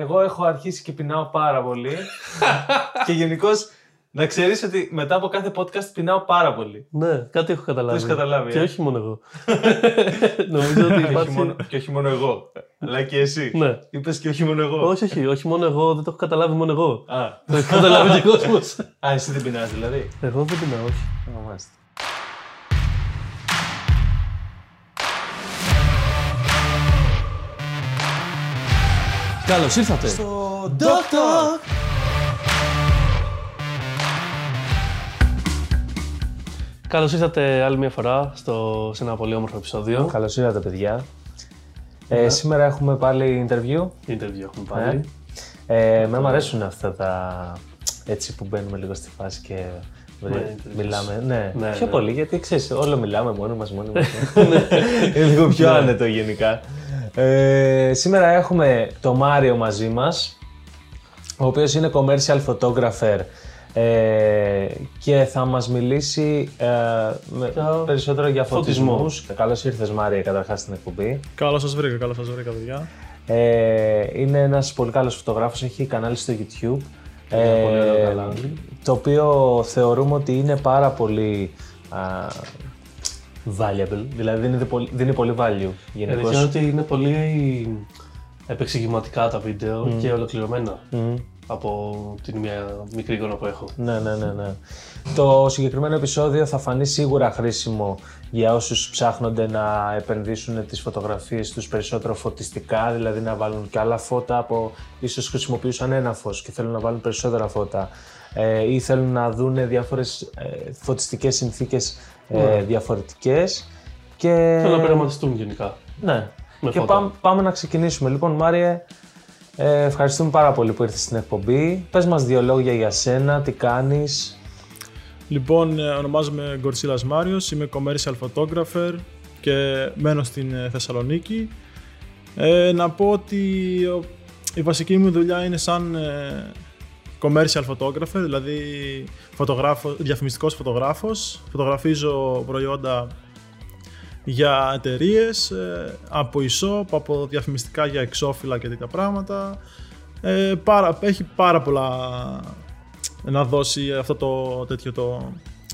Εγώ έχω αρχίσει και πεινάω πάρα πολύ. και γενικώς να ξέρεις ότι μετά από κάθε podcast πεινάω πάρα πολύ. Ναι, κάτι έχω Το καταλάβει. έχεις καταλάβει. Και ε; όχι μόνο εγώ. Νομίζω ότι Και όχι υπάρχει. μόνο- και όχι μόνο εγώ. Αλλά και εσύ. Ναι. Είπες και όχι μόνο εγώ. όχι, όχι, όχι μόνο εγώ, δεν το έχω καταλάβει μόνο εγώ. Α, Το έχει καταλάβει και ο κόσμος. α, εσύ δεν πεινάς δηλαδή; Εγώ δεν πεινάω, όχι. Α, μάλιστα. Καλώς ήρθατε. Στο Doctor. Καλώς ήρθατε άλλη μια φορά στο, σε ένα πολύ όμορφο επεισόδιο. Καλώς ήρθατε, παιδιά. Ε, σήμερα έχουμε πάλι interview. Interview έχουμε πάλι. Ε, με μου αρέσουν αυτά τα έτσι που μπαίνουμε λίγο στη φάση και Ναι, μιλάμε. Ναι, Ναι, πιο ναι. πολύ γιατί ξέρεις, όλο μιλάμε μόνοι μας, μόνοι μας. Είναι λίγο πιο άνετο γενικά. Ε, σήμερα έχουμε το Μάριο μαζί μας, ο οποίος είναι commercial photographer ε, και θα μας μιλήσει ε, με- Για περισσότερο για φωτισμό. φωτισμούς. Καλώς ήρθες Μάρια καταρχάς στην εκπομπή. Καλώς σας βρήκα, καλώς σας βρήκα, παιδιά. Ε, είναι ένας πολύ καλός φωτογράφος, έχει κανάλι στο YouTube. Ε, πολύ ωραίο κανάλι. το οποίο θεωρούμε ότι είναι πάρα πολύ α, valuable, δηλαδή δίνει πολύ, δίνει πολύ value γενικώς. Αλήθεια είναι ότι είναι πολύ επεξηγηματικά τα βίντεο και ολοκληρωμένα Μμμ. από την μια μικρή εικόνα που έχω. Ναι, ναι, ναι, ναι. Το συγκεκριμένο επεισόδιο θα φανεί σίγουρα χρήσιμο για όσους ψάχνονται να επενδύσουν τις φωτογραφίες τους περισσότερο φωτιστικά, δηλαδή να βάλουν και άλλα φώτα από ίσως χρησιμοποιούσαν ένα φως και θέλουν να βάλουν περισσότερα φώτα ε, ή θέλουν να δουν διάφορες ε, φωτιστικές συνθήκες ε, διαφορετικές και... Θέλω να πειραματιστούν γενικά. Ναι. Με και φώτα. πάμε, πάμε να ξεκινήσουμε. Λοιπόν, Μάριε, ε, ευχαριστούμε πάρα πολύ που ήρθες στην εκπομπή. Πες μας δύο λόγια για σένα, τι κάνεις. Λοιπόν, ε, ονομάζομαι Γκορσίλας Μάριος, είμαι commercial photographer και μένω στην ε, Θεσσαλονίκη. Ε, να πω ότι ο- η βασική μου δουλειά είναι σαν ε, commercial photographer, δηλαδή φωτογράφο, διαφημιστικός φωτογράφος. Φωτογραφίζω προϊόντα για εταιρείες, από e-shop, από διαφημιστικά για εξώφυλλα και τέτοια πράγματα. Ε, πάρα, έχει πάρα πολλά να δώσει αυτό το, τέτοιο, το,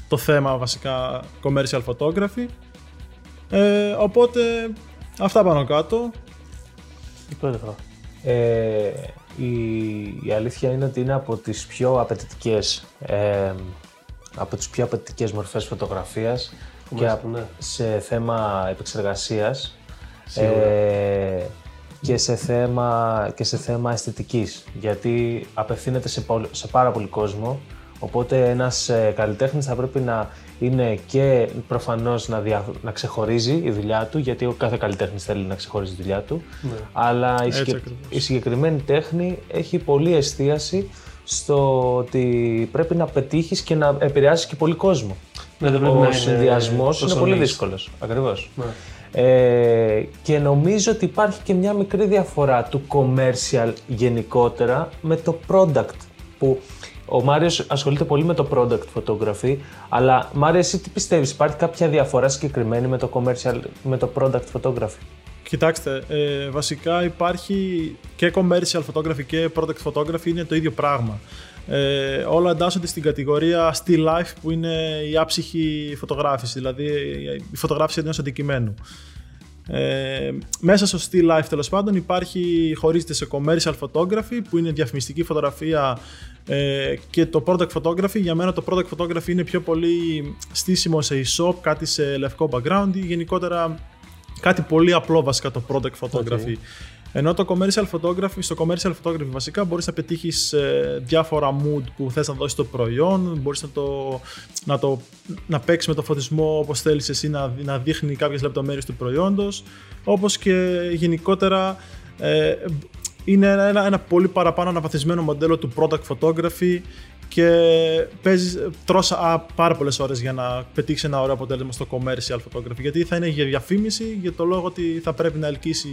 το θέμα βασικά commercial photography. Ε, οπότε αυτά πάνω κάτω. Υπέροχα. Ε, η, η αλήθεια είναι ότι είναι από τις πιο απαιτητικές ε, από τις πιο απαιτητικές μορφές φωτογραφίας και Μάλιστα, α- ναι. σε θέμα επεξεργασίας ε, και, σε θέμα, και σε θέμα αισθητικής. Γιατί απευθύνεται σε, πολ- σε πάρα πολύ κόσμο οπότε ένας ε, καλλιτέχνης θα πρέπει να είναι και προφανώς να, δια, να ξεχωρίζει η δουλειά του γιατί ο κάθε καλλιτέχνης θέλει να ξεχωρίζει τη δουλειά του Ναι. αλλά η, Έτσι συγκε- ακριβώς. η συγκεκριμένη τέχνη έχει πολλή εστίαση στο ότι πρέπει να πετύχεις και να επηρεάσεις και πολύ κόσμο. Ναι, δεν πρέπει Ο να είναι συνδυασμός είναι πολύ προσωνύς. δύσκολος. Ακριβώς. Ναι. Ε, και νομίζω ότι υπάρχει και μια μικρή διαφορά του commercial γενικότερα με το product που ο Μάριος ασχολείται πολύ με το product photography αλλά Μάριο εσύ τι πιστεύεις, υπάρχει κάποια διαφορά συγκεκριμένη με το commercial, με το product photography; Κοιτάξτε, ε, βασικά υπάρχει και commercial photography και product photography είναι το ίδιο πράγμα. Ε, όλα εντάσσονται στην κατηγορία still life που είναι η άψυχη φωτογράφηση, δηλαδή η φωτογράφηση ενός αντικειμένου. Ε, μέσα στο still life τέλος πάντων υπάρχει, χωρίζεται σε commercial photography που είναι διαφημιστική φωτογραφία ε, και το product photography. Για μένα το product photography είναι πιο πολύ στήσιμο σε e-shop, κάτι σε λευκό background ή γενικότερα κάτι πολύ απλό βασικά το product photography. Ενώ το commercial photography, στο commercial photography βασικά μπορείς να πετύχεις ε, διάφορα mood που θες να δώσεις το προϊόν, μπορείς να το, να το να παίξεις με το φωτισμό όπως θέλεις εσύ να, να δείχνει κάποιες λεπτομέρειες του προϊόντος, όπως και γενικότερα ε, είναι ένα, ένα, ένα πολύ παραπάνω αναβαθμισμένο μοντέλο του product photography και παίζεις, τρως α, πάρα πολλές ώρες για να πετύχεις ένα ωραίο αποτέλεσμα στο commercial photography γιατί θα είναι για διαφήμιση για το λόγο ότι θα πρέπει να ελκύσει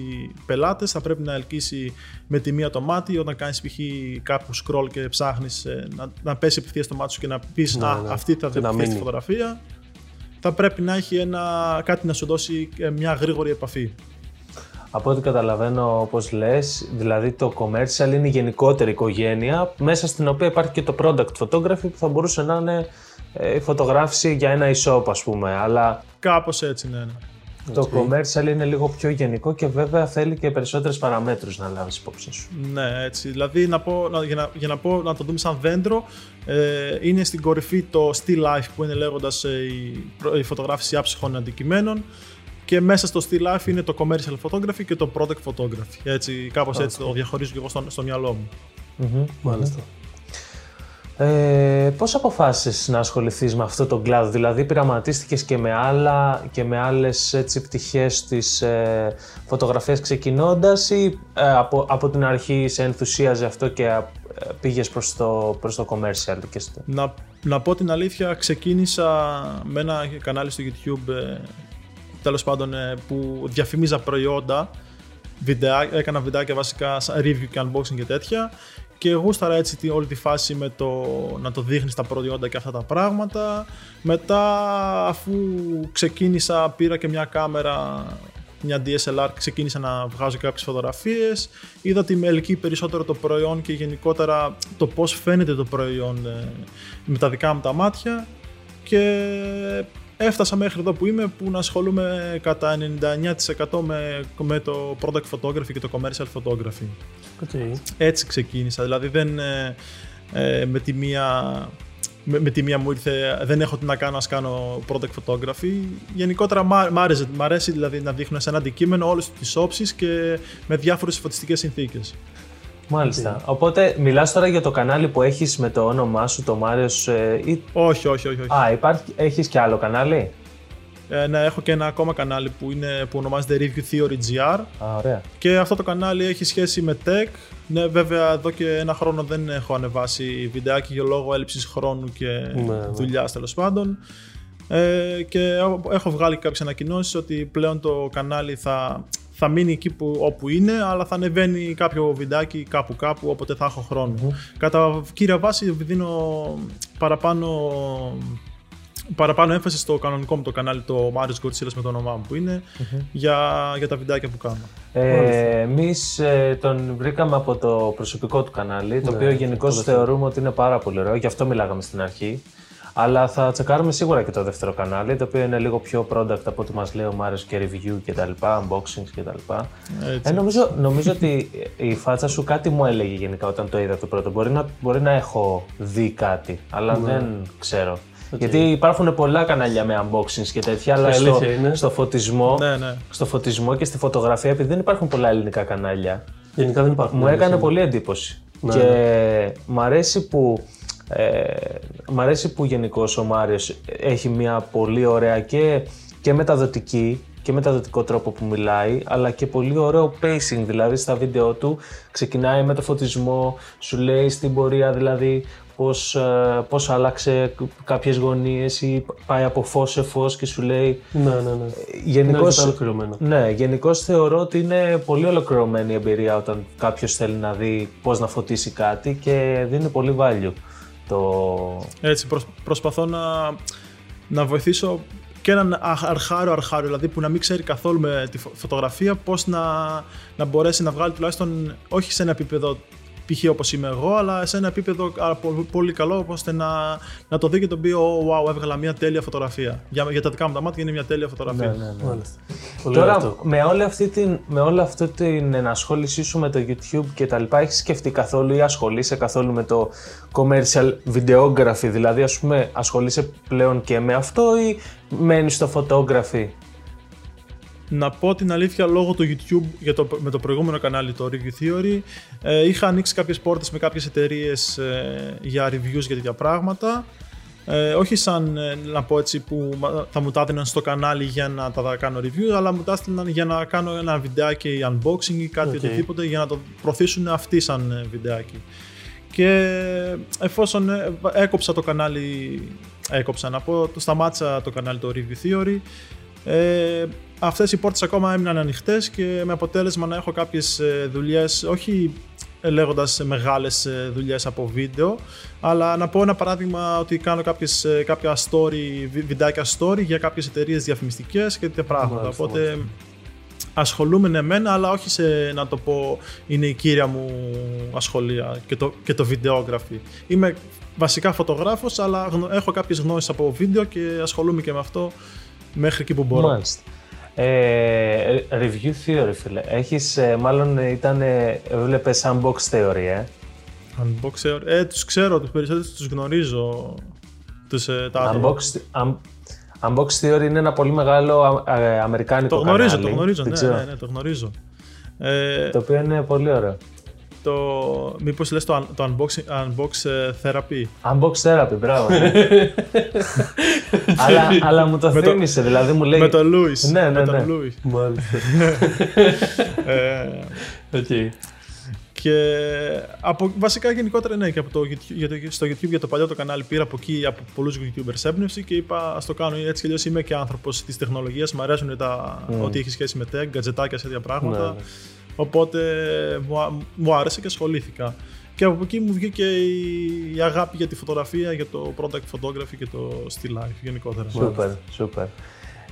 πελάτες, θα πρέπει να ελκύσει με τη μία το μάτι όταν κάνεις π.χ. κάπου scroll και ψάχνεις ε, να, να πέσει απευθείας το μάτι σου και να πεις Ναι, «Α, ναι. αυτή θα Και να δει στη μείνει». φωτογραφία» θα πρέπει να έχει ένα, κάτι να σου δώσει ε, μια γρήγορη επαφή. Από ό,τι καταλαβαίνω όπως λες, δηλαδή το commercial είναι η γενικότερη οικογένεια μέσα στην οποία υπάρχει και το product photography που θα μπορούσε να είναι ε, η φωτογράφηση για ένα e-shop ας πούμε, αλλά Κάπως έτσι, ναι. ναι. το commercial είναι λίγο πιο γενικό και βέβαια θέλει και περισσότερες παραμέτρους να λάβεις υπόψη σου. Ναι, έτσι. Δηλαδή, να πω, να, για, να, για να, πω, να το δούμε σαν δέντρο, ε, είναι στην κορυφή το still life που είναι λέγοντας ε, η, προ- η φωτογράφηση άψυχων αντικειμένων και μέσα στο still life είναι το commercial photography και το product photography. Έτσι, κάπως έτσι το διαχωρίζω και εγώ στο, στο μυαλό μου. Μάλιστα. Ε, πώς αποφάσισες να ασχοληθείς με αυτό το κλάδο, δηλαδή πειραματίστηκες και με, άλλα, και με άλλες έτσι, πτυχές της ε, φωτογραφίας ξεκινώντας ή ε, από, από την αρχή σε ενθουσίαζε αυτό και ε, πήγες προς το, προς το commercial και στο... Να, να πω την αλήθεια, ξεκίνησα με ένα κανάλι στο YouTube, ε, τέλος πάντων, ε, που διαφήμιζα προϊόντα, βιντεά, έκανα βιντεάκια βασικά σαν review και unboxing και τέτοια και γούσταρα έτσι τη- όλη τη φάση με το να το δείχνεις τα προϊόντα και αυτά τα πράγματα. Μετά αφού ξεκίνησα πήρα και μια κάμερα μια DSLR ξεκίνησα να βγάζω κάποιες φωτογραφίες είδα ότι με ελκύει περισσότερο το προϊόν και γενικότερα το πώς φαίνεται το προϊόν ε, με τα δικά μου τα μάτια και έφτασα μέχρι εδώ που είμαι που να ασχολούμαι κατά 99% με, με το product photography και το commercial photography. Οκ. Έτσι ξεκίνησα, δηλαδή δεν ε, ε, με τη μία με, με τη μία μου ήρθε, δεν έχω τι να κάνω, ας κάνω product photography. Γενικότερα μ' μ' άρεσε, μ' αρέσει δηλαδή να δείχνω σε ένα αντικείμενο όλες τις όψεις και με διάφορες φωτιστικές συνθήκες. Μάλιστα. Οπότε μιλάς τώρα για το κανάλι που έχεις με το όνομά σου, το Μάριος, ε, ή... Όχι, όχι, όχι. όχι. Α, υπάρχει, έχεις και άλλο κανάλι; Ε, ναι, έχω και ένα ακόμα κανάλι που, είναι, που ονομάζεται Review Theory GR Α, ωραία. και αυτό το κανάλι έχει σχέση με tech. Ναι, βέβαια εδώ και ένα χρόνο δεν έχω ανεβάσει βιντεάκι για λόγω έλλειψης χρόνου και ναι. δουλειάς τέλος πάντων. Ε, και έχω βγάλει κάποιες ανακοινώσεις ότι πλέον το κανάλι θα, θα μείνει εκεί που, όπου είναι, αλλά θα ανεβαίνει κάποιο βιντεάκι κάπου κάπου, όποτε θα έχω χρόνο. Κατά κύρια βάση δίνω παραπάνω, παραπάνω έμφαση στο κανονικό μου το κανάλι, το Marius Gortsilas με το όνομά μου που ειναι για, για τα βιντεάκια που κάνω. Ε, Εμείς τον βρήκαμε από το προσωπικό του κανάλι, το Ναι, οποίο γενικώς το δεύτερο. θεωρούμε ότι είναι πάρα πολύ ωραίο, γι' αυτό μιλάγαμε στην αρχή. Αλλά θα τσεκάρουμε σίγουρα και το δεύτερο κανάλι, το οποίο είναι λίγο πιο product από ό,τι μας λέει ο Μάριος και review και τα λοιπά, unboxings και τα λοιπά. Έτσι. Ε, νομίζω, νομίζω ότι η φάτσα σου κάτι μου έλεγε γενικά όταν το είδα το πρώτο. Μπορεί να, μπορεί να έχω δει κάτι, αλλά Ναι. δεν ξέρω. Γιατί υπάρχουν πολλά κανάλια με unboxings και τέτοια, αλλά Η στο, αλήθεια είναι. στο φωτισμό Ναι, ναι. στο φωτισμό και στη φωτογραφία, επειδή δεν υπάρχουν πολλά ελληνικά κανάλια, Γενικά δεν υπάρχουν. μου έκανε αλήθεια. πολύ εντύπωση. Ναι, και μ' αρέσει που, ε, μ' αρέσει που γενικώς ο Μάριος έχει μια πολύ ωραία και, και μεταδοτική και μεταδοτικό τρόπο που μιλάει, αλλά και πολύ ωραίο pacing, δηλαδή στα βίντεο του ξεκινάει με το φωτισμό, σου λέει στην πορεία δηλαδή πώς, ε, πώς άλλαξε κάποιες γωνίες ή πάει από φως σε φως και σου λέει Ναι, ναι, ναι. Είναι Γενικώ. αρκετά ολοκληρωμένο. Ναι, γενικώς θεωρώ ότι είναι πολύ ολοκληρωμένη η εμπειρία όταν κάποιος θέλει να δει πώς να φωτίσει κάτι και δίνει πολύ value. Το... Έτσι, προσ- προσπαθώ να, να βοηθήσω και έναν αχ- αρχάριο αρχάριο, δηλαδή που να μην ξέρει καθόλου με τη φω- φωτογραφία, πώς να, να μπορέσει να βγάλει τουλάχιστον όχι σε ένα επίπεδο π.χ. όπως είμαι εγώ, αλλά σε ένα επίπεδο α, πο- πολύ καλό, ώστε να, να το δει και τον πει «Ω, wow, έβγαλα μια τέλεια φωτογραφία». Για, για τα δικά μου τα μάτια είναι μια τέλεια φωτογραφία. Ναι, ναι, ναι. Μάλιστα. Πολύ ωραίο Τώρα, αυτό. με όλη, αυτή την, με όλη αυτή την ενασχόλησή σου με το YouTube και τα λοιπά, έχεις σκεφτεί καθόλου ή ασχολείσαι καθόλου με το commercial videography, δηλαδή ας πούμε ασχολείσαι πλέον και με αυτό ή μένεις στο photography; Να πω την αλήθεια, λόγω του YouTube για το, με το προηγούμενο κανάλι, το Review Theory, ε, είχα ανοίξει κάποιες πόρτες με κάποιες εταιρείες ε, για reviews για τέτοια πράγματα. Ε, όχι σαν, ε, να πω έτσι, που μα- θα μου τα έδιναν στο κανάλι για να τα κάνω review, αλλά μου τα έστειλαν για να κάνω ένα βιντεάκι unboxing ή κάτι Οκ. οτιδήποτε για να το προωθήσουν αυτοί σαν ε, βιντεάκι. Και εφόσον ε, έκοψα το κανάλι, έκοψα να πω, το σταμάτησα το κανάλι το Review Theory, ε, αυτές οι πόρτες ακόμα έμειναν ανοιχτές και με αποτέλεσμα να έχω κάποιες ε, δουλειές, όχι ε, λέγοντας μεγάλες ε, δουλειές από βίντεο, αλλά να πω ένα παράδειγμα ότι κάνω κάποιες, ε, κάποια story, βι- βιντεάκια story για κάποιες εταιρείες διαφημιστικές και τέτοια πράγματα. Μάλιστα, Οπότε ασχολούμαι ναι μεν, αλλά όχι σε να το πω είναι η κύρια μου ασχολία και το, και το βιντεόγραφη. Είμαι βασικά φωτογράφος, αλλά γνω- έχω κάποιες γνώσεις από βίντεο και ασχολούμαι και με αυτό μέχρι εκεί που μπορώ. Μάλιστα. Ε, review theory, φίλε. Έχεις, ε, μάλλον ε, ήταν, ε, έβλεπες unbox theory, ε; Unboxer, ε, τους ξέρω, τους περισσότερους τους γνωρίζω. Τους, ε, τα άτομα. Unbox, un, unbox theory είναι ένα πολύ μεγάλο α, α, αμερικάνικο Το γνωρίζω, κανάλι. το γνωρίζω, Δεν ναι, ξέρω. ναι, ναι, το γνωρίζω. Ε, Το οποίο είναι πολύ ωραίο. το, μήπως λες το, un- το unbox, unbox ε, therapy; Unbox therapy, μπράβο. ναι. αλλά, αλλά μου το Με το- θύμισε, δηλαδή μου λέει... Με τον Λούις. Ναι, ναι, με τον ναι. Λούις. Μάλιστα. Ε, Οκ. και από, βασικά γενικότερα ναι, και από το, YouTube- για το, στο YouTube για το παλιό το κανάλι πήρα από εκεί από πολλούς YouTubers έμπνευση και είπα ας το κάνω έτσι κι αλλιώς είμαι και άνθρωπος της τεχνολογίας. Μου αρέσουν τα, ό,τι έχει σχέση με tech, γκατζετάκια, σε τέτοια πράγματα. Ναι, ναι. Οπότε μου, α- μου άρεσε και ασχολήθηκα. Και από εκεί μου βγήκε η, η αγάπη για τη φωτογραφία, για το product photography και το still life γενικότερα. Σούπερ, σούπερ.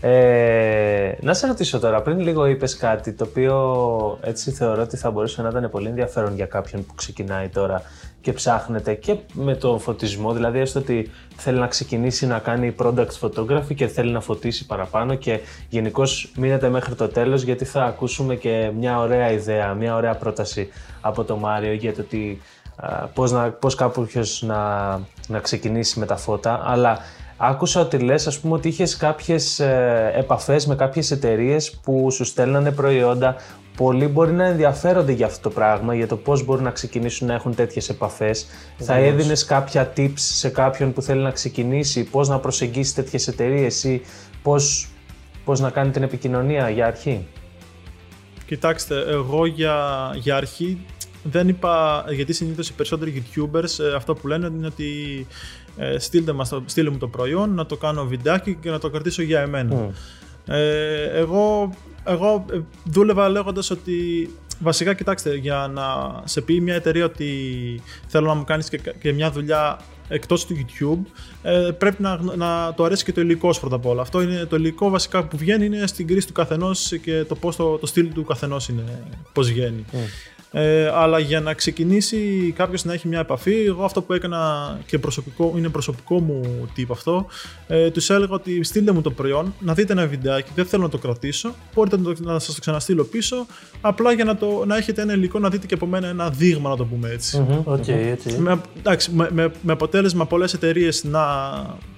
Ε, να σε ρωτήσω τώρα, πριν λίγο είπες κάτι το οποίο έτσι θεωρώ ότι θα μπορούσε να ήταν πολύ ενδιαφέρον για κάποιον που ξεκινάει τώρα και ψάχνεται και με το φωτισμό, δηλαδή έστω ότι θέλει να ξεκινήσει να κάνει product photography και θέλει να φωτίσει παραπάνω και γενικώς μείνετε μέχρι το τέλος γιατί θα ακούσουμε και μια ωραία ιδέα, μια ωραία πρόταση από το Μάριο για το ότι α, πώς, να, πώς κάποιος να, να ξεκινήσει με τα φώτα, αλλά άκουσα ότι λες ας πούμε ότι είχες κάποιες ε, επαφές με κάποιες εταιρείες που σου στέλνανε προϊόντα Πολλοί μπορεί να ενδιαφέρονται για αυτό το πράγμα, για το πώς μπορούν να ξεκινήσουν να έχουν τέτοιες επαφές. Θα έδινες κάποια tips σε κάποιον που θέλει να ξεκινήσει, πώς να προσεγγίσει τέτοιες εταιρείες ή πώς, πώς να κάνει την επικοινωνία για αρχή; Κοιτάξτε, εγώ για, για αρχή δεν είπα, γιατί συνήθως οι περισσότεροι YouTubers ε, αυτό που λένε είναι ότι ε, στείλτε, μας το, στείλτε μου το προϊόν, να το κάνω βιντεάκι και να το κρατήσω για εμένα. Ε, εγώ εγώ ε, δούλευα λέγοντας ότι βασικά κοιτάξτε για να σε πει μια εταιρεία ότι θέλω να μου κάνεις και, και μια δουλειά εκτός του YouTube ε, πρέπει να, να το αρέσει και το υλικό σου πρώτα απ' όλα. Αυτό είναι το υλικό βασικά που βγαίνει είναι στην κρίση του καθενός και το πώς το, το στυλ του καθενός είναι, πώς βγαίνει. Ε, αλλά για να ξεκινήσει κάποιος να έχει μια επαφή, εγώ αυτό που έκανα και προσωπικό, είναι προσωπικό μου τύπο αυτό, ε, τους έλεγα ότι στείλτε μου το προϊόν, να δείτε ένα βιντεάκι, δεν θέλω να το κρατήσω, μπορείτε να, το, να σας το ξαναστείλω πίσω, απλά για να, το, να έχετε ένα υλικό να δείτε και από μένα ένα δείγμα, να το πούμε έτσι. Οκ, έτσι. Με, εντάξει, με, με, με αποτέλεσμα πολλές εταιρείες να, ε,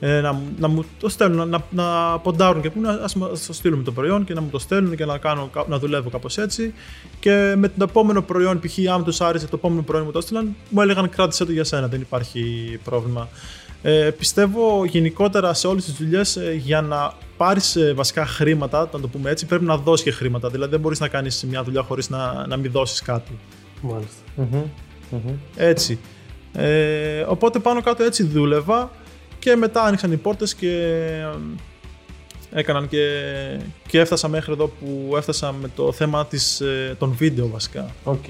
να, να μου το στέλνουν, να, να ποντάρουν και πούνε ας μας το στείλουμε το προϊόν και να μου το στέλνουν και να, κάνω, να δουλεύω κάπως έτσι και με το επόμενο προϊόν, π.χ. αν τους άρεσε το επόμενο προϊόν μου το έστειλαν, μου έλεγαν κράτησε το για σένα, δεν υπάρχει πρόβλημα. Ε, πιστεύω γενικότερα σε όλες τις δουλειές ε, για να πάρεις ε, βασικά χρήματα, να το πούμε έτσι, πρέπει να δώσεις και χρήματα. Δηλαδή δεν μπορείς να κάνεις μια δουλειά χωρίς να, να μην δώσεις κάτι. Μάλιστα. Έτσι. Ε, οπότε πάνω κάτω έτσι δούλευα και μετά άνοιξαν οι πόρτες και ε, έκαναν και, και έφτασα μέχρι εδώ που έφτασα με το θέμα της, ε, των βίντεο βασικά. Οκ.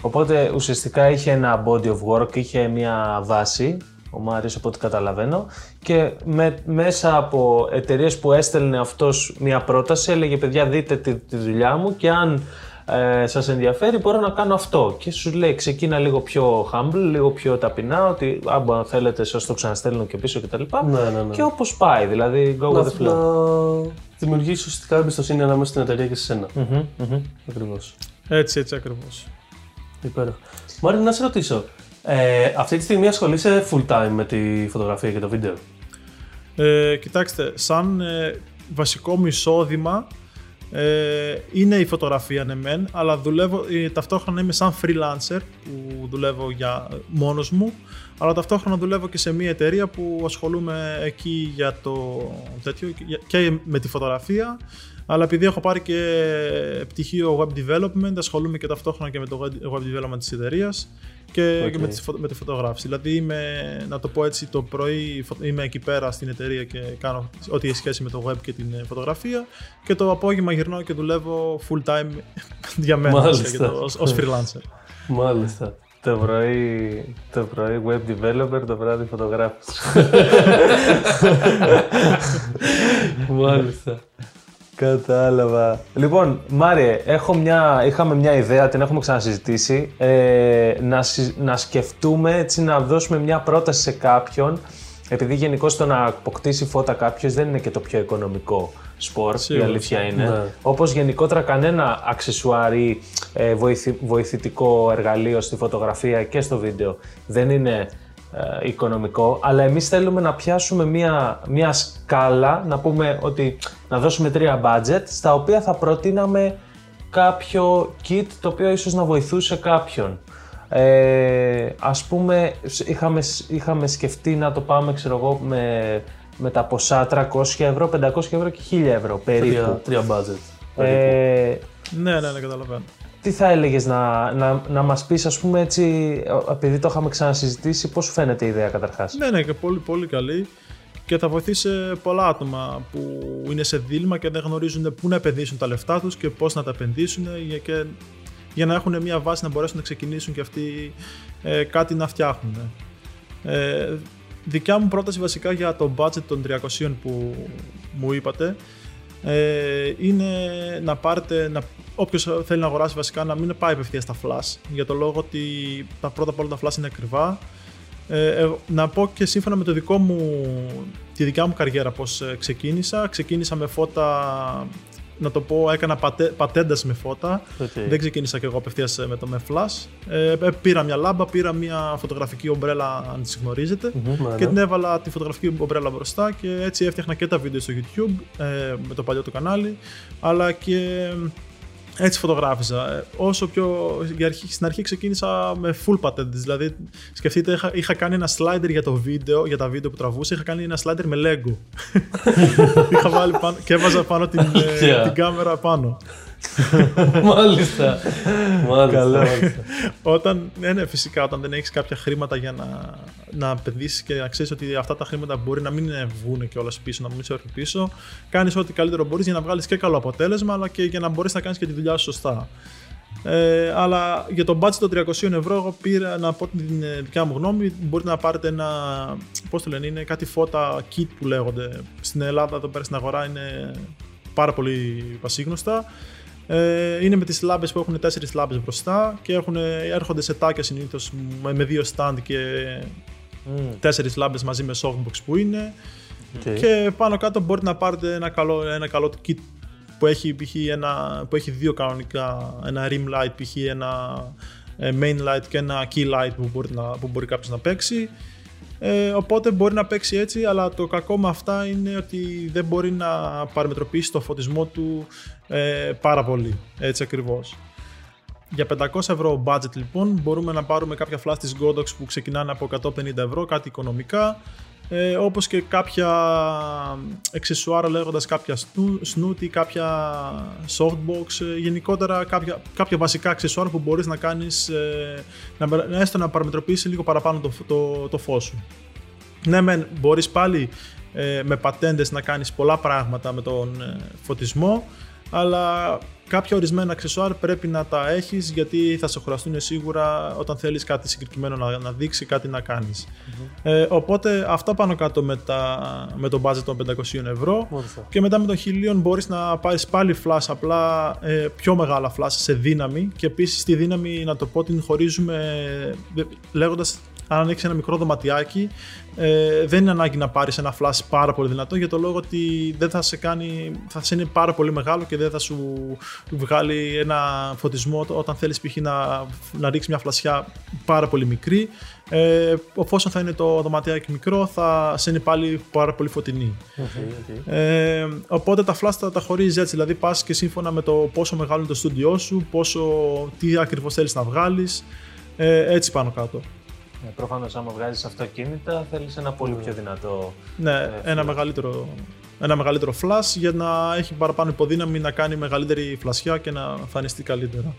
Οπότε ουσιαστικά είχε ένα body of work, είχε μια βάση, ο Μάριος από ό,τι καταλαβαίνω, και με, μέσα από εταιρείες που έστελνε αυτός μια πρόταση, έλεγε παιδιά δείτε τη, τη δουλειά μου και αν ε, σας ενδιαφέρει μπορώ να κάνω αυτό. Και σου λέει ξεκίνα λίγο πιο humble, λίγο πιο ταπεινά, ότι αν θέλετε σας το ξαναστέλνω και πίσω κτλ. Ναι, ναι, ναι. Και όπως πάει, δηλαδή go with the Να, flow. να δημιουργήσει ουσιαστικά εμπιστοσύνη ανάμεσα στην εταιρεία και σε σένα. Μμμ, μμμ. Ακριβώς. Έτσι, έτσι ακριβώς. Υπέροχα. Μάριν, να σε ρωτήσω. Ε, αυτή τη στιγμή ασχολείσαι full time με τη φωτογραφία και το βίντεο; Ε, κοιτάξτε, σαν ε, βασικό μου εισόδημα ε, είναι η φωτογραφία ναι μεν, αλλά δουλεύω, ε, ταυτόχρονα είμαι σαν freelancer που δουλεύω για μόνος μου, αλλά ταυτόχρονα δουλεύω και σε μια εταιρεία που ασχολούμαι εκεί για το τέτοιο και με τη φωτογραφία, αλλά επειδή έχω πάρει και πτυχίο web development, ασχολούμαι και ταυτόχρονα και με το web development της εταιρείας και, Οκ. και με, τη, φω- με τη φωτογράφηση. Δηλαδή είμαι, να το πω έτσι, το πρωί φω- είμαι εκεί πέρα στην εταιρεία και κάνω ό,τι έχει σχέση με το web και την ε, φωτογραφία και το απόγευμα γυρνάω και δουλεύω full time για μένα Μάλιστα. βασικά, και το- ως, ως freelancer. Μάλιστα. Το πρωί, το πρωί web developer, το βράδυ φωτογράφος. Μάλιστα. Κατάλαβα. Λοιπόν, Μάριε, έχω μια, είχαμε μια ιδέα, την έχουμε ξανασυζητήσει. Ε, να, να σκεφτούμε, έτσι, να δώσουμε μια πρόταση σε κάποιον. Επειδή γενικώς το να αποκτήσει φώτα κάποιος δεν είναι και το πιο οικονομικό σπορ, η αλήθεια είναι. Ναι. Όπως γενικότερα κανένα αξεσουάρι ε, βοηθητικό εργαλείο στη φωτογραφία και στο βίντεο δεν είναι ε, οικονομικό, αλλά εμείς θέλουμε να πιάσουμε μία, μία σκάλα, να πούμε ότι να δώσουμε τρία budget, στα οποία θα προτείναμε κάποιο kit το οποίο ίσως να βοηθούσε κάποιον. Ε, ας πούμε, είχαμε, είχαμε σκεφτεί να το πάμε, ξέρω εγώ, με, με τα ποσά 300 ευρώ, 500 ευρώ και 1000 ευρώ περίπου. Τρία, budget. Ε, ναι, ναι, ναι, καταλαβαίνω τι θα έλεγες να, να, να μας πεις, ας πούμε έτσι, επειδή το είχαμε ξανασυζητήσει, πώς σου φαίνεται η ιδέα καταρχάς; Ναι, ναι, και πολύ, πολύ καλή και θα βοηθήσει πολλά άτομα που είναι σε δίλημα και δεν γνωρίζουν πού να επενδύσουν τα λεφτά τους και πώς να τα επενδύσουν και για να έχουν μια βάση να μπορέσουν να ξεκινήσουν και αυτοί ε, κάτι να φτιάχνουν. Ε, δικιά μου πρόταση βασικά για το budget των 300 που μου είπατε ε, είναι να πάρετε, να, όποιος θέλει να αγοράσει βασικά να μην πάει απευθείας στα flash για το λόγο ότι τα πρώτα απ' όλα τα flash είναι ακριβά. Ε, ε, να πω και σύμφωνα με το δικό μου, τη δικιά μου καριέρα πώς ε, ξεκίνησα. Ξεκίνησα με φώτα να το πω, έκανα πατέ, πατέντας με φώτα. Δεν ξεκίνησα και εγώ απευθείας με το με flash. Ε, πήρα μια λάμπα, πήρα μια φωτογραφική ομπρέλα, αν τη γνωριζετε και την έβαλα τη φωτογραφική ομπρέλα μπροστά και έτσι έφτιαχνα και τα βίντεο στο YouTube ε, με το παλιό του κανάλι, αλλά και έτσι φωτογράφιζα. Ε, όσο πιο. στην αρχή ξεκίνησα με full patentes. Δηλαδή, σκεφτείτε, είχα, είχα κάνει ένα slider για το βίντεο, για τα βίντεο που τραβούσα. Είχα κάνει ένα slider με Lego. είχα βάλει πάνω και έβαζα πάνω την, ε, την κάμερα πάνω. μάλιστα. μάλιστα. όταν, ναι, ναι, φυσικά όταν δεν έχεις κάποια χρήματα για να, να επενδύσεις και να ξέρεις ότι αυτά τα χρήματα μπορεί να μην βγουν και όλα πίσω, να μην σε έρθουν πίσω, κάνεις ό,τι καλύτερο μπορείς για να βγάλεις και καλό αποτέλεσμα, αλλά και για να μπορείς να κάνεις και τη δουλειά σου σωστά. Ε, αλλά για το budget των 300 ευρώ, εγώ πήρα να πω την ε, δικιά μου γνώμη. Μπορείτε να πάρετε ένα. Πώς το λένε, είναι κάτι φώτα kit που λέγονται. Στην Ελλάδα, εδώ πέρα στην αγορά, είναι πάρα πολύ πασίγνωστα. Ε, είναι με τις λάμπες που έχουν τέσσερις λάμπες μπροστά και έχουν, έρχονται σε τάκια συνήθως με δύο stand και mm. τέσσερις λάμπες μαζί με softbox που είναι και πάνω κάτω μπορείτε να πάρετε ένα καλό, ένα καλό kit που έχει, π.χ. ένα, που έχει δύο κανονικά, ένα rim light, π.χ. ένα ε, main light και ένα key light που μπορεί, να, που μπορεί κάποιος να παίξει ε, οπότε μπορεί να παίξει έτσι, αλλά το κακό με αυτά είναι ότι δεν μπορεί να παραμετροποιήσει το φωτισμό του ε, πάρα πολύ. Έτσι ακριβώς. Για 500 ευρώ budget λοιπόν μπορούμε να πάρουμε κάποια flash της Godox που ξεκινάνε από 150 ευρώ, κάτι οικονομικά ε, όπως και κάποια εξισουάρα λέγοντας κάποια snoot ή κάποια softbox, ε, γενικότερα κάποια, κάποια βασικά εξισουάρα που μπορείς να κάνεις, ε, να, έστω να παραμετροποιήσεις λίγο παραπάνω το, το, το φως σου. Ναι, μεν, μπορείς πάλι ε, με πατέντες να κάνεις πολλά πράγματα με τον ε, φωτισμό, αλλά κάποια ορισμένα αξεσουάρ πρέπει να τα έχεις γιατί θα σε χωραστούν σίγουρα όταν θέλεις κάτι συγκεκριμένο να, να δείξει, κάτι να κανεις Ε, οπότε αυτό πάνω κάτω με, τα, με το budget των 500 ευρώ. Και μετά με τον 1000 μπορείς να πάρεις πάλι flash απλά ε, πιο μεγάλα flash σε δύναμη. Και επίσης τη δύναμη να το πω την χωρίζουμε λέγοντας αν έχει ένα μικρό δωματιάκι, ε, δεν είναι ανάγκη να πάρεις ένα flash πάρα πολύ δυνατό για το λόγο ότι δεν θα σε κάνει, θα σε είναι πάρα πολύ μεγάλο και δεν θα σου βγάλει ένα φωτισμό όταν θέλεις π.χ. να, να ρίξεις μια φλασιά πάρα πολύ μικρή. Ε, εφόσον θα είναι το δωματιάκι μικρό, θα σε είναι πάλι πάρα πολύ φωτεινή. Okay, Ε, οπότε τα flash θα τα χωρίζεις έτσι, δηλαδή πας και σύμφωνα με το πόσο μεγάλο είναι το στούντιό σου, πόσο, τι ακριβώς θέλεις να βγάλεις. Ε, έτσι πάνω κάτω. Ε, Προφανώς, άμα βγάζεις αυτοκίνητα, θέλεις ένα πολύ πιο δυνατό. Ναι, ε, ένα, μεγαλύτερο, ένα μεγαλύτερο flash για να έχει παραπάνω υποδύναμη, να κάνει μεγαλύτερη φλασιά και να εμφανιστεί καλύτερα.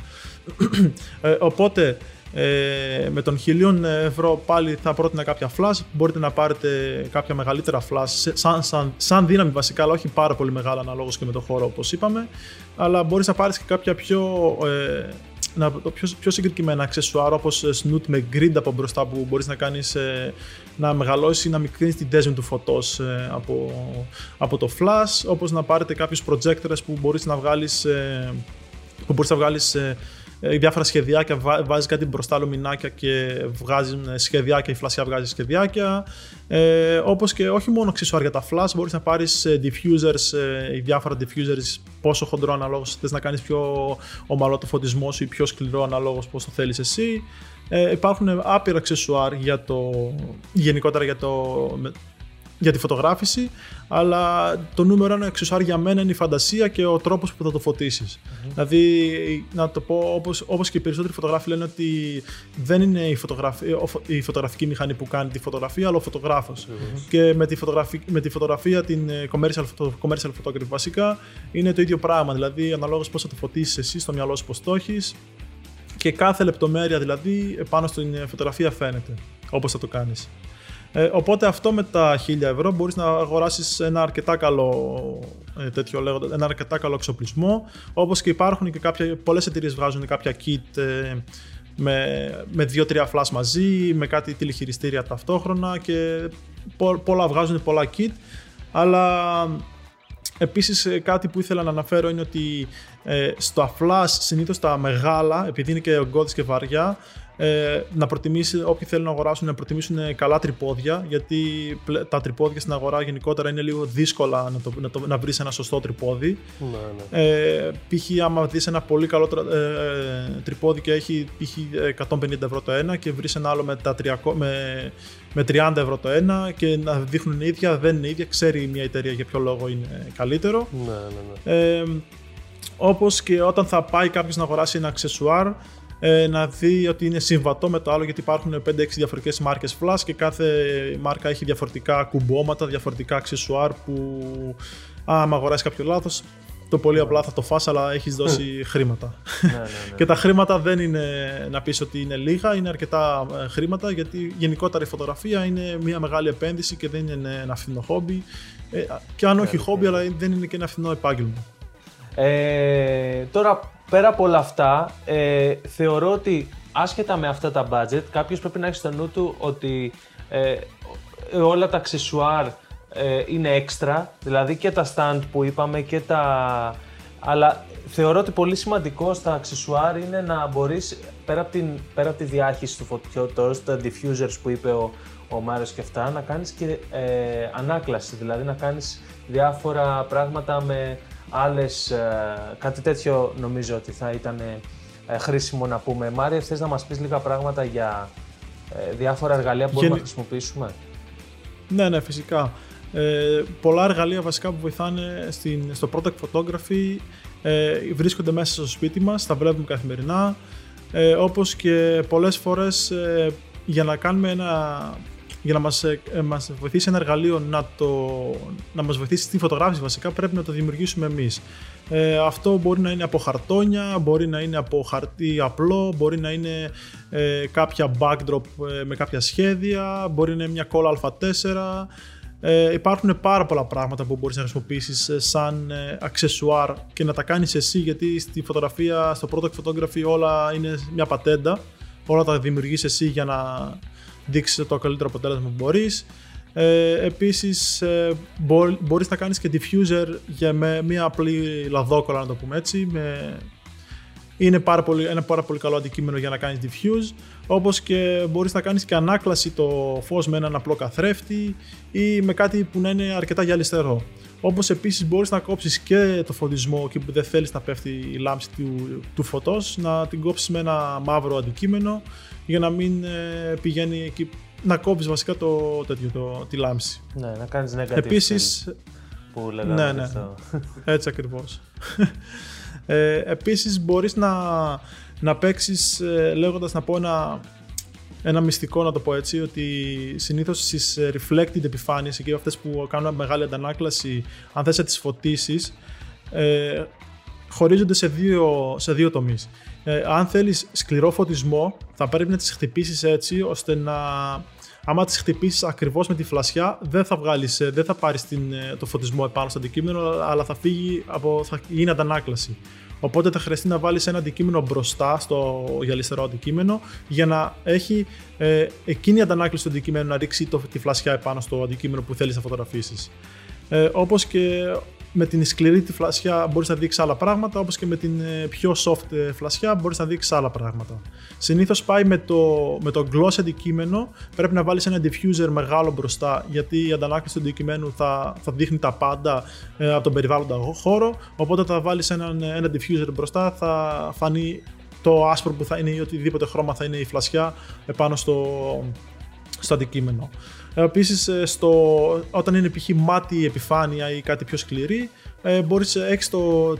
ε, οπότε, Ε, με τον 1000 ευρώ πάλι θα πρότεινα κάποια flash. Μπορείτε να πάρετε κάποια μεγαλύτερα flash, σαν, σαν, σαν δύναμη βασικά, αλλά όχι πάρα πολύ μεγάλα αναλόγως και με το χώρο όπως είπαμε. Αλλά μπορείς να πάρεις και κάποια πιο ε, να, πιο, πιο συγκεκριμένα αξεσουάρ όπως snoot με grid από μπροστά που μπορείς να κάνεις ε, να μεγαλώσεις ή να μικρύνεις την τέζιν του φωτός ε, από, από το flash όπως να πάρετε κάποιους projectors που μπορείς να βγάλεις ε, που μπορείς να βγάλεις ε, διάφορα σχεδιάκια, βάζεις κάτι μπροστά λουμινάκια και βγάζεις ε, σχεδιάκια, η φλασιά βγάζει σχεδιάκια. Ε, Όπως και όχι μόνο αξισουάρ για τα flash, μπορείς να πάρεις ε, diffusers, ε, διάφορα diffusers, πόσο χοντρό αναλόγως θες να κάνεις πιο ομαλό το φωτισμό σου ή πιο σκληρό αναλόγως πώς το θέλεις εσύ. Ε, υπάρχουν άπειρα αξεσουάρ για το, γενικότερα για το, για τη φωτογράφηση, αλλά το νούμερο ένα αξεσουάρ για μένα είναι η φαντασία και ο τρόπος που θα το φωτισει Δηλαδή, να το πω όπως, όπως και οι περισσότεροι φωτογράφοι λένε ότι δεν είναι η, η φωτογραφική μηχανή που κάνει τη φωτογραφία, αλλά ο φωτογραφο Και με τη, φωτογραφία, με τη φωτογραφία, την ε, commercial, commercial photography βασικά, είναι το ίδιο πράγμα. Δηλαδή, αναλόγως πώς θα το φωτίσεις εσύ στο μυαλό σου, πώς το έχεις. Και κάθε λεπτομέρεια δηλαδή πάνω στην φωτογραφία φαίνεται όπως θα το κάνεις. Ε, οπότε αυτό με τα 1000 ευρώ μπορείς να αγοράσεις ένα αρκετά καλό, ε, τέτοιο λέγοντα, ένα αρκετά καλό εξοπλισμό. Όπως και υπάρχουν και κάποια, πολλές εταιρείες βγάζουν κάποια kit ε, με, με 2-3 flash μαζί, με κάτι τηλεχειριστήρια ταυτόχρονα και πολλά βγάζουν πολλά kit. Αλλά Επίσης ε, κάτι που ήθελα να αναφέρω είναι ότι ε, στο flash συνήθως τα μεγάλα, επειδή είναι και ογκώδης και βαριά, ε, να προτιμήσει, όποιοι θέλουν να αγοράσουν, να προτιμήσουν καλά τρυπόδια, γιατί τα τρυπόδια στην αγορά γενικότερα είναι λίγο δύσκολα να, το, να, το, να βρεις ένα σωστό τρυπόδι. Ναι, ναι. Ε, π.χ. άμα δεις ένα πολύ καλό ε, ε, τρυπόδι και έχει π.χ. 150 ευρώ το ένα και βρεις ένα άλλο με, τα 300, με, με 30 ευρώ το ένα και να δείχνουν ίδια, δεν είναι ίδια, ξέρει μια εταιρεία για ποιο λόγο είναι καλύτερο. Ναι, ναι, ναι. Ε, όπως και όταν θα πάει κάποιος να αγοράσει ένα αξεσουάρ, ε, να δει ότι είναι συμβατό με το άλλο γιατί υπάρχουν 5-6 διαφορετικές μάρκες flash και κάθε μάρκα έχει διαφορετικά κουμπώματα, διαφορετικά αξεσουάρ που άμα αγοράσεις κάποιο λάθος το πολύ απλά θα το φας αλλά έχεις δώσει χρήματα. Ναι, ναι, ναι. και τα χρήματα δεν είναι να πεις ότι είναι λίγα, είναι αρκετά ε, χρήματα γιατί γενικότερα η φωτογραφία είναι μια μεγάλη επένδυση και δεν είναι ένα φθηνό χόμπι. Ε, και αν όχι χόμπι, αλλά δεν είναι και ένα φθηνό επάγγελμα. Ε, τώρα πέρα από όλα αυτά, ε, θεωρώ ότι άσχετα με αυτά τα budget, κάποιος πρέπει να έχει στο νου του ότι ε, όλα τα αξεσουάρ ε, είναι έξτρα, δηλαδή και τα stand που είπαμε και τα... Αλλά θεωρώ ότι πολύ σημαντικό στα αξεσουάρ είναι να μπορείς, πέρα από, την, πέρα από τη διάχυση του φωτιώτος, τα diffusers που είπε ο, ο Μάριος και αυτά, να κάνεις και ε, ανάκλαση, δηλαδή να κάνεις διάφορα πράγματα με άλλες, ε, κάτι τέτοιο νομίζω ότι θα ήταν ε, χρήσιμο να πούμε. Μάρια, θες να μας πεις λίγα πράγματα για ε, διάφορα εργαλεία που μπορούμε να χρησιμοποιήσουμε; Ναι, ναι, φυσικά. Ε, πολλά εργαλεία βασικά που βοηθάνε στην, στο product photography ε, βρίσκονται μέσα στο σπίτι μας, τα βλέπουμε καθημερινά, ε, όπως και πολλές φορές για να κάνουμε ένα για να μας, ε, μας βοηθήσει ένα εργαλείο να, το, να μας βοηθήσει στη φωτογράφηση βασικά πρέπει να το δημιουργήσουμε εμείς. Ε, αυτό μπορεί να είναι από χαρτόνια, μπορεί να είναι από χαρτί απλό, μπορεί να είναι ε, κάποια backdrop ε, με κάποια σχέδια, μπορεί να είναι μια κόλλα α4. Ε, υπάρχουν πάρα πολλά πράγματα που μπορείς να χρησιμοποιήσεις σαν ε, αξεσουάρ και να τα κάνεις εσύ γιατί στη φωτογραφία, στο product photography όλα είναι μια πατέντα όλα τα δημιουργείς εσύ για να δείξεις το καλύτερο αποτέλεσμα που μπορείς. Ε, επίσης ε, μπορείς να κάνεις και diffuser για με μια απλή λαδόκολα να το πούμε έτσι. Με... Είναι πάρα πολύ, ένα πάρα πολύ καλό αντικείμενο για να κάνεις diffuse όπως και μπορείς να κάνεις και ανάκλαση το φως με έναν απλό καθρέφτη ή με κάτι που να είναι αρκετά γυαλιστερό. Όπως επίσης μπορείς να κόψεις και το φωτισμό και που δεν θέλεις να πέφτει η λάμψη του, του φωτός, να την κόψεις με ένα μαύρο αντικείμενο για να μην ε, πηγαίνει εκεί, να κόψεις βασικά το, τέτοιο, το, τη λάμψη. Ναι, να κάνεις negative Επίσης, που λέγαμε ναι, ναι, έτσι ακριβώς. Ε, επίσης μπορείς να, να παίξεις, ε, λέγοντας να πω ένα, ένα μυστικό να το πω έτσι, ότι συνήθως στις ε, reflected επιφάνειες, εκεί αυτές που κάνουν μεγάλη αντανάκλαση, αν θες να τις φωτίσεις, ε, χωρίζονται σε δύο, σε δύο τομείς. Ε, αν θέλεις σκληρό φωτισμό, θα πρέπει να τις χτυπήσεις έτσι, ώστε να... Άμα τις χτυπήσεις ακριβώς με τη φλασιά, δεν θα, βγάλεις, ε, δεν θα πάρεις την, ε, το φωτισμό επάνω στο αντικείμενο, αλλά θα, φύγει από, θα γίνει αντανάκλαση. Οπότε θα χρειαστεί να βάλεις ένα αντικείμενο μπροστά στο γυαλιστερό αντικείμενο για να έχει ε, εκείνη η αντανάκλαση του αντικείμενου να ρίξει το, τη φλασιά επάνω στο αντικείμενο που θέλεις να φωτογραφίσεις. Ε, όπως και με την σκληρή τη φλασιά μπορείς να δείξεις άλλα πράγματα, όπως και με την ε, πιο soft ε, φλασιά μπορείς να δείξεις άλλα πράγματα. Συνήθως πάει με το, με το gloss αντικείμενο, πρέπει να βάλεις ένα diffuser μεγάλο μπροστά, γιατί η αντανάκλαση του αντικειμένου θα, θα δείχνει τα πάντα ε, από τον περιβάλλοντα χώρο. Οπότε θα βάλεις ένα, ένα diffuser μπροστά, θα φανεί το άσπρο που θα είναι ή οτιδήποτε χρώμα θα είναι η φλασιά επάνω στο, στο αντικείμενο. Επίσης, ε, όταν είναι π.χ. μάτι επιφάνεια ή κάτι πιο σκληρή, ε, μπορείς έχεις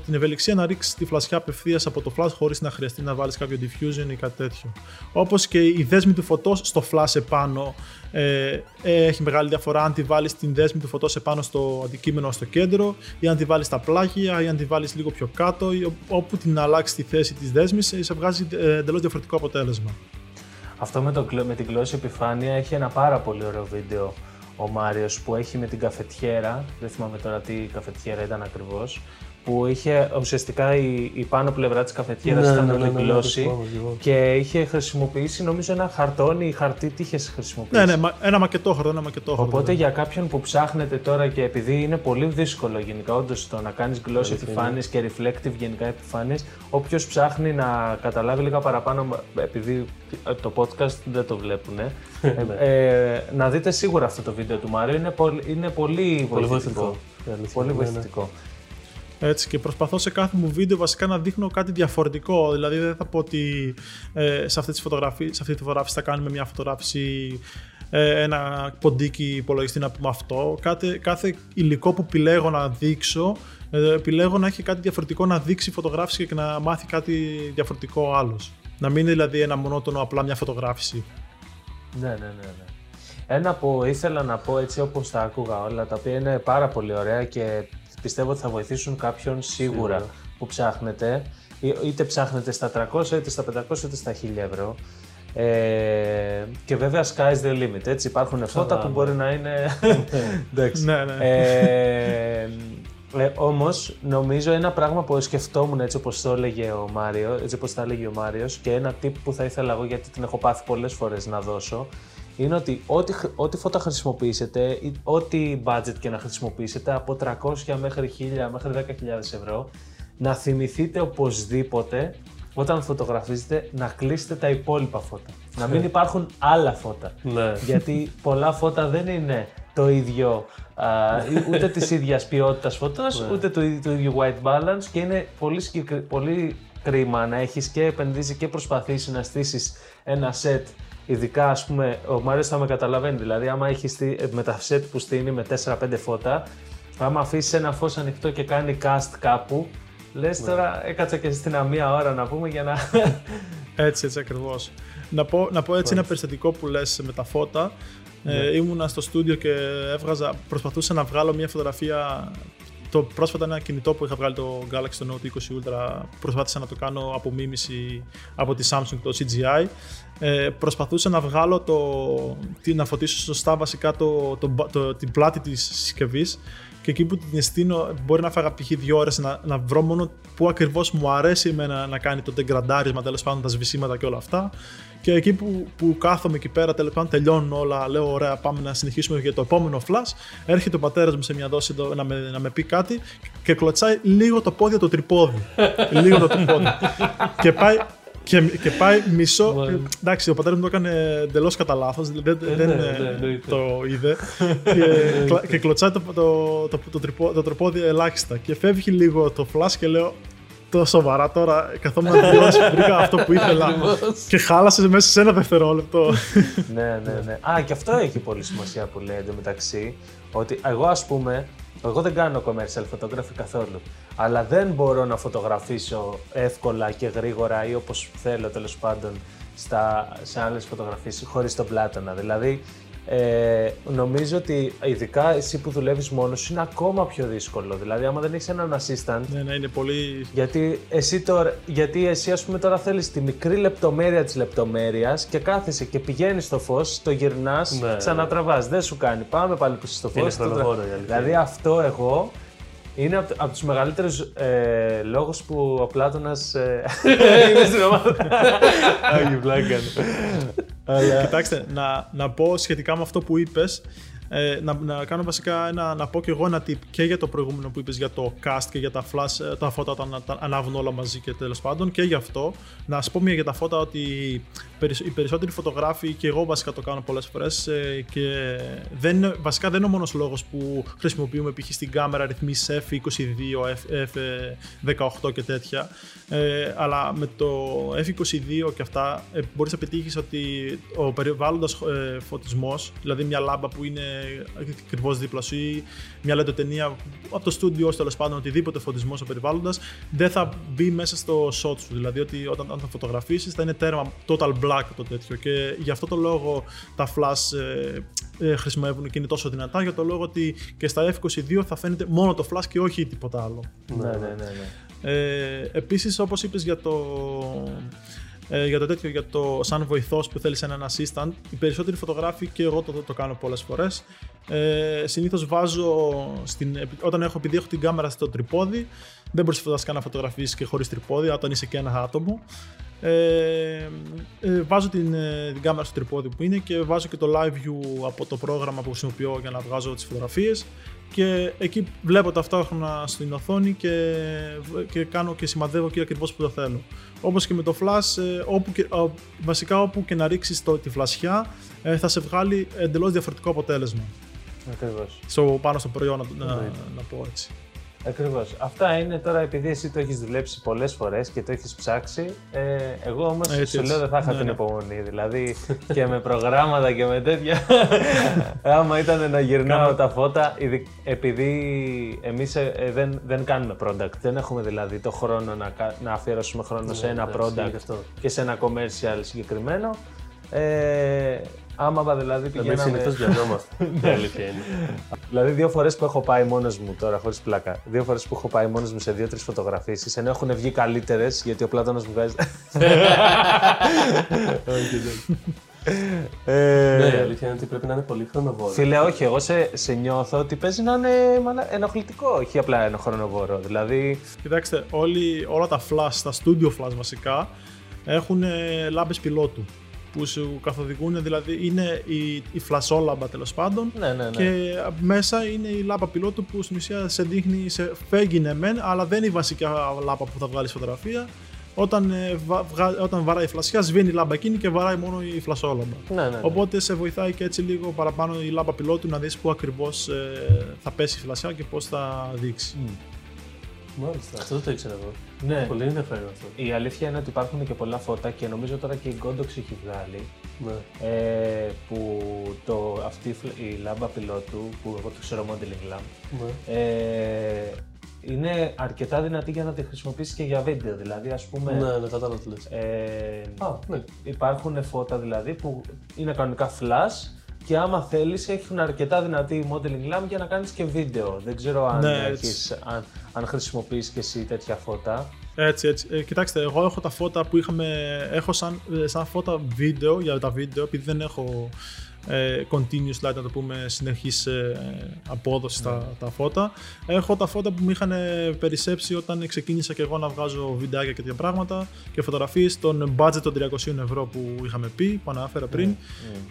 την ευελιξία να ρίξεις τη φλασιά απευθείας από το flash χωρίς να χρειαστεί να βάλεις κάποιο diffusion ή κάτι τέτοιο. Όπως και η δέσμη του φωτός στο flash επάνω ε, έχει μεγάλη διαφορά αν τη βάλεις την δέσμη του φωτός επάνω στο αντικείμενο στο κέντρο ή αν τη βάλεις στα πλάγια ή αν τη βάλεις λίγο πιο κάτω ή όπου την αλλάξεις τη θέση της δέσμης, σε βγάζει ε, εντελώς διαφορετικό αποτέλεσμα. Αυτό με, το, με την γλώσσα επιφάνεια έχει ένα πάρα πολύ ωραίο βίντεο ο Μάριος που έχει με την καφετιέρα, δεν θυμάμαι τώρα τι καφετιέρα ήταν ακριβώς, που είχε ουσιαστικά η, η πάνω πλευρά της καφετιέρας ναι, ήταν ναι, ναι, ναι, και είχε χρησιμοποιήσει νομίζω ένα χαρτόνι ή χαρτί. Τι είχε χρησιμοποιήσει. Ναι, ναι, ένα μακετό χαρτό, ένα μακετό χαρτό. Οπότε για κάποιον που ψάχνετε τώρα και επειδή είναι πολύ δύσκολο γενικά όντως το να κάνεις gloss επιφάνειες και reflective γενικά επιφάνειες, όποιος ψάχνει να καταλάβει λίγα παραπάνω, επειδή το podcast δεν το βλέπουν, ε, ε, να δείτε σίγουρα αυτό το βίντεο του Μάριου. Είναι, πολύ, είναι πολύ βοηθητικό. Πολύ βοηθητικό. Έτσι, και προσπαθώ σε κάθε μου βίντεο βασικά να δείχνω κάτι διαφορετικό. Δηλαδή, δεν θα πω ότι ε, σε, αυτή τη φωτογραφία, σε αυτή τη φωτογράφηση θα κάνουμε μια φωτογράφηση ε, ένα ποντίκι υπολογιστή να πούμε αυτό. Κάθε, κάθε υλικό που επιλέγω να δείξω, ε, επιλέγω να έχει κάτι διαφορετικό να δείξει φωτογράφηση και να μάθει κάτι διαφορετικό άλλος. Να μην είναι δηλαδή ένα μονότονο απλά μια φωτογράφηση. Ναι, ναι, ναι. ναι. Ένα που ήθελα να πω έτσι όπως τα άκουγα όλα, τα οποία είναι πάρα πολύ ωραία και πιστεύω ότι θα βοηθήσουν κάποιον σίγουρα, που ψάχνετε. Είτε ψάχνετε στα 300, είτε στα 500, είτε στα 1000 ευρώ. Ε, και βέβαια sky's the limit, έτσι υπάρχουν φώτα που μπορεί να είναι... Εντάξει. ναι, ναι. Ε, ε, Όμως, νομίζω ένα πράγμα που σκεφτόμουν έτσι όπως το έλεγε ο Μάριο, έτσι όπως τα έλεγε ο Μάριος, και ένα tip που θα ήθελα εγώ γιατί την έχω πάθει πολλές φορές να δώσω, είναι ότι ό,τι, ό,τι φώτα χρησιμοποιήσετε, ό,τι budget και να χρησιμοποιήσετε, από 300 μέχρι 1000 μέχρι 10.000 ευρώ, να θυμηθείτε οπωσδήποτε όταν φωτογραφίζετε να κλείσετε τα υπόλοιπα φώτα. να μην υπάρχουν άλλα φώτα. Ναι. Γιατί πολλά φώτα δεν είναι το ίδιο, α, ούτε της ίδιας ποιότητας φωτός, ναι. ούτε το, το ίδιο white balance και είναι πολύ, πολύ κρίμα να έχεις και επενδύσει και προσπαθήσεις να στήσεις ένα set Ειδικά, ας πούμε, ο Μάριο θα με καταλαβαίνει. Δηλαδή, άμα έχεις με τα set που στείνει με 4-5 φώτα, άμα αφήσεις ένα φως ανοιχτό και κάνει cast κάπου, λες ναι. τώρα έκατσα και στην μία ώρα να πούμε για να. έτσι, έτσι ακριβώς. Να πω, να πω έτσι ένα περιστατικό που λες με τα φώτα. Ε, ναι. ήμουνα στο στούντιο και έβγαζα, προσπαθούσα να βγάλω μια φωτογραφία το πρόσφατα ένα κινητό που είχα βγάλει το Galaxy Note 20 Ultra προσπάθησα να το κάνω απομίμηση από τη Samsung το CGI ε, προσπαθούσα να βγάλω το, να φωτίσω σωστά βασικά το, το, το, την πλάτη της συσκευής και εκεί που την εστίνω μπορεί να φάγα π.χ. δύο ώρες να, να βρω μόνο που ακριβώς μου αρέσει εμένα να κάνει το τεγκραντάρισμα τέλος πάντων τα σβησίματα και όλα αυτά και εκεί που, που κάθομαι εκεί πέρα, τέλος πάντων τελειώνουν όλα, λέω: Ωραία, πάμε να συνεχίσουμε για το επόμενο flash. Έρχεται ο πατέρας μου σε μια δόση να με, να με πει κάτι και κλωτσάει λίγο το πόδι το τρυπόδι. λίγο το τρυπόδι. και πάει, και, και πάει μισό. εντάξει, ο πατέρας μου το έκανε εντελώς κατά λάθος. Δεν, ε, δεν ναι, ναι, ναι, το είδε. και, και κλωτσάει το, το, το, το, το τρυπόδι ελάχιστα. Και φεύγει λίγο το flash και λέω: το σοβαρά τώρα. Καθόμουν να τελειώσει, βρήκα αυτό που ήθελα και χάλασες μέσα σε ένα δευτερόλεπτο. ναι, ναι, ναι. Α, και αυτό έχει πολύ σημασία που λέει εντωμεταξύ. Ότι εγώ, ας πούμε, εγώ δεν κάνω commercial photography καθόλου. Αλλά δεν μπορώ να φωτογραφίσω εύκολα και γρήγορα ή όπως θέλω τέλος πάντων στα, σε άλλες φωτογραφίες χωρίς τον πλάτονα. Δηλαδή, Ε, νομίζω ότι ειδικά εσύ που δουλεύεις μόνος σου είναι ακόμα πιο δύσκολο. Δηλαδή, άμα δεν έχεις έναν assistant. Ναι, ναι, είναι πολύ. Γιατί εσύ, τώρα, γιατί εσύ ας πούμε τώρα θέλεις τη μικρή λεπτομέρεια της λεπτομέρειας και κάθεσαι και πηγαίνεις στο φως, το γυρνάς, Ναι, ξανατραβάς, δεν σου κάνει, πάμε πάλι πίσω στο Είναι φως. το τρα- χρονοβόρο η αλήθεια Δηλαδή είναι. αυτό εγώ είναι από, από τους μεγαλύτερους ε, λόγους που ο Πλάτωνας ε, είναι στην ομάδα. Άγιοι πλάκα. Αλλά... Κοιτάξτε, να, να πω σχετικά με αυτό που είπες. Ε, να, να κάνω βασικά ένα, να πω και εγώ ένα tip και για το προηγούμενο που είπες για το cast και για τα flash, ε, τα φώτα όταν τα ανάβουν όλα μαζί και τέλος πάντων και γι' αυτό να σας πω μια για τα φώτα ότι περισ- οι περισσότεροι φωτογράφοι και εγώ βασικά το κάνω πολλές φορές ε, και δεν είναι, βασικά δεν είναι ο μόνος λόγος που χρησιμοποιούμε π.χ. στην κάμερα ρυθμίσεις F22, F, F18 και τέτοια ε, αλλά με το F22 και αυτά ε, μπορείς να πετύχεις ότι ο περιβάλλοντας ε, φωτισμός, δηλαδή μια λάμπα που είναι ακριβώς δίπλα σου ή μια λεντοτενία από το στούντιο τέλος πάντων, οτιδήποτε φωτισμός ο περιβάλλοντας, δεν θα μπει μέσα στο shot σου. Δηλαδή ότι όταν, όταν θα φωτογραφίσεις θα είναι τέρμα total black το τέτοιο. Και γι' αυτό το λόγο τα flash ε, ε, χρησιμεύουν και είναι τόσο δυνατά, για το λόγο ότι και στα F22 θα φαίνεται μόνο το flash και όχι τίποτα άλλο. ναι, ναι, ναι, ναι. Ε, επίσης, όπως είπες για το, ε, για το τέτοιο, για το σαν βοηθός που θέλεις έναν assistant, οι περισσότεροι φωτογράφοι και εγώ το, το κάνω πολλές φορές, ε, συνήθως βάζω, στην, όταν έχω, επειδή έχω την κάμερα στο τρυπόδι, δεν μπορείς φανταστικά να φωτογραφίσεις και χωρίς τρυπόδι, όταν είσαι και ένα άτομο. Ε, ε, βάζω την, ε, την κάμερα στο τρυπόδι που είναι και βάζω και το live view από το πρόγραμμα που χρησιμοποιώ για να βγάζω τις φωτογραφίες και εκεί βλέπω ταυτόχρονα στην οθόνη και, και κάνω και σημαδεύω εκεί ακριβώς που το θέλω. Όπως και με το flash, ε, όπου και, α, βασικά όπου και να ρίξεις το, τη φλασιά ε, θα σε βγάλει εντελώς διαφορετικό αποτέλεσμα. Ακριβώς. Στο, πάνω στο προϊόν, να, να, Εννοείται. να πω έτσι. Ακριβώς. Αυτά είναι τώρα επειδή εσύ το έχεις δουλέψει πολλές φορές και το έχεις ψάξει. Ε, εγώ όμως Έτσι, σου έτσι. λέω δεν θα είχα Ναι, την ναι. υπομονή. Δηλαδή και με προγράμματα και με τέτοια. άμα ήταν να γυρνάω Κάνω- τα φώτα, ειδι- επειδή εμείς δεν, δεν κάνουμε product, δεν έχουμε δηλαδή το χρόνο να, κα- να αφιερώσουμε χρόνο σε Ναι, ένα εντάξει, είναι product και αυτό. και σε ένα commercial συγκεκριμένο. Ε, άμα δηλαδή Εμείς πηγαίναμε... συνήθως βιαζόμαστε. Η αλήθεια είναι. Δηλαδή, δύο φορές που έχω πάει μόνος μου τώρα, χωρίς πλάκα. Δύο φορές που έχω πάει μόνος μου σε δύο-τρεις φωτογραφίσεις, ενώ έχουν βγει καλύτερες, γιατί ο Πλάτωνας μου βγάζει. Ε, Ναι, η αλήθεια είναι ότι πρέπει να είναι πολύ χρονοβόρο. Φίλε, όχι, εγώ σε, σε νιώθω ότι παίζει να είναι μαλα- ενοχλητικό, όχι απλά ένα χρονοβόρο. Δηλαδή, Κοιτάξτε, όλοι, όλα τα flash, τα studio flash βασικά, έχουν ε, λάμπες πιλότου που σου καθοδηγούν, δηλαδή είναι η, η φλασόλαμπα τέλος πάντων ναι, ναι, ναι. και μέσα είναι η λάμπα πιλότου που στην ουσία σε δείχνει, σε φέγγει ναι μεν, αλλά δεν είναι η βασική λάμπα που θα βγάλεις φωτογραφία. Όταν, ε, βα- βγα- όταν βαράει η φλασιά, σβήνει η λάμπα εκείνη και βαράει μόνο η φλασόλαμπα. ναι, ναι, ναι. Οπότε σε βοηθάει και έτσι λίγο παραπάνω η λάμπα πιλότου να δεις πού ακριβώς ε, θα πέσει η φλασιά και πώς θα δείξει. Μάλιστα, αυτό δεν το ήξερα εγώ. Ναι. Πολύ ενδιαφέρον αυτό. Η αλήθεια είναι ότι υπάρχουν και πολλά φώτα και νομίζω τώρα και η Godox έχει βγάλει Ναι. ε, που το, αυτή η φλ- η λάμπα πιλότου, που εγώ το ξέρω modeling lamp, Ναι. ε, είναι αρκετά δυνατή για να τη χρησιμοποιήσεις και για βίντεο. Δηλαδή, ας πούμε, Ναι, ναι, κατάλαβα τι λες. ε, Α, ναι. υπάρχουν φώτα δηλαδή που είναι κανονικά flash και άμα θέλεις έχουν αρκετά δυνατή modeling lamp για να κάνεις και βίντεο. Δεν ξέρω αν, Ναι, έχεις, αν, αν χρησιμοποιείς και εσύ τέτοια φώτα. Έτσι, έτσι. Ε, κοιτάξτε, εγώ έχω τα φώτα που είχαμε. Έχω σαν, ε, σαν φώτα βίντεο για τα βίντεο, επειδή δεν έχω ε, continuous light, να το πούμε, συνεχής ε, απόδοση στα τα φώτα. Έχω τα φώτα που μου είχαν περισσέψει όταν ξεκίνησα και εγώ να βγάζω βιντεάκια και τέτοια πράγματα και φωτογραφίες στον budget των 300 ευρώ που είχαμε πει, που αναφέρα πριν.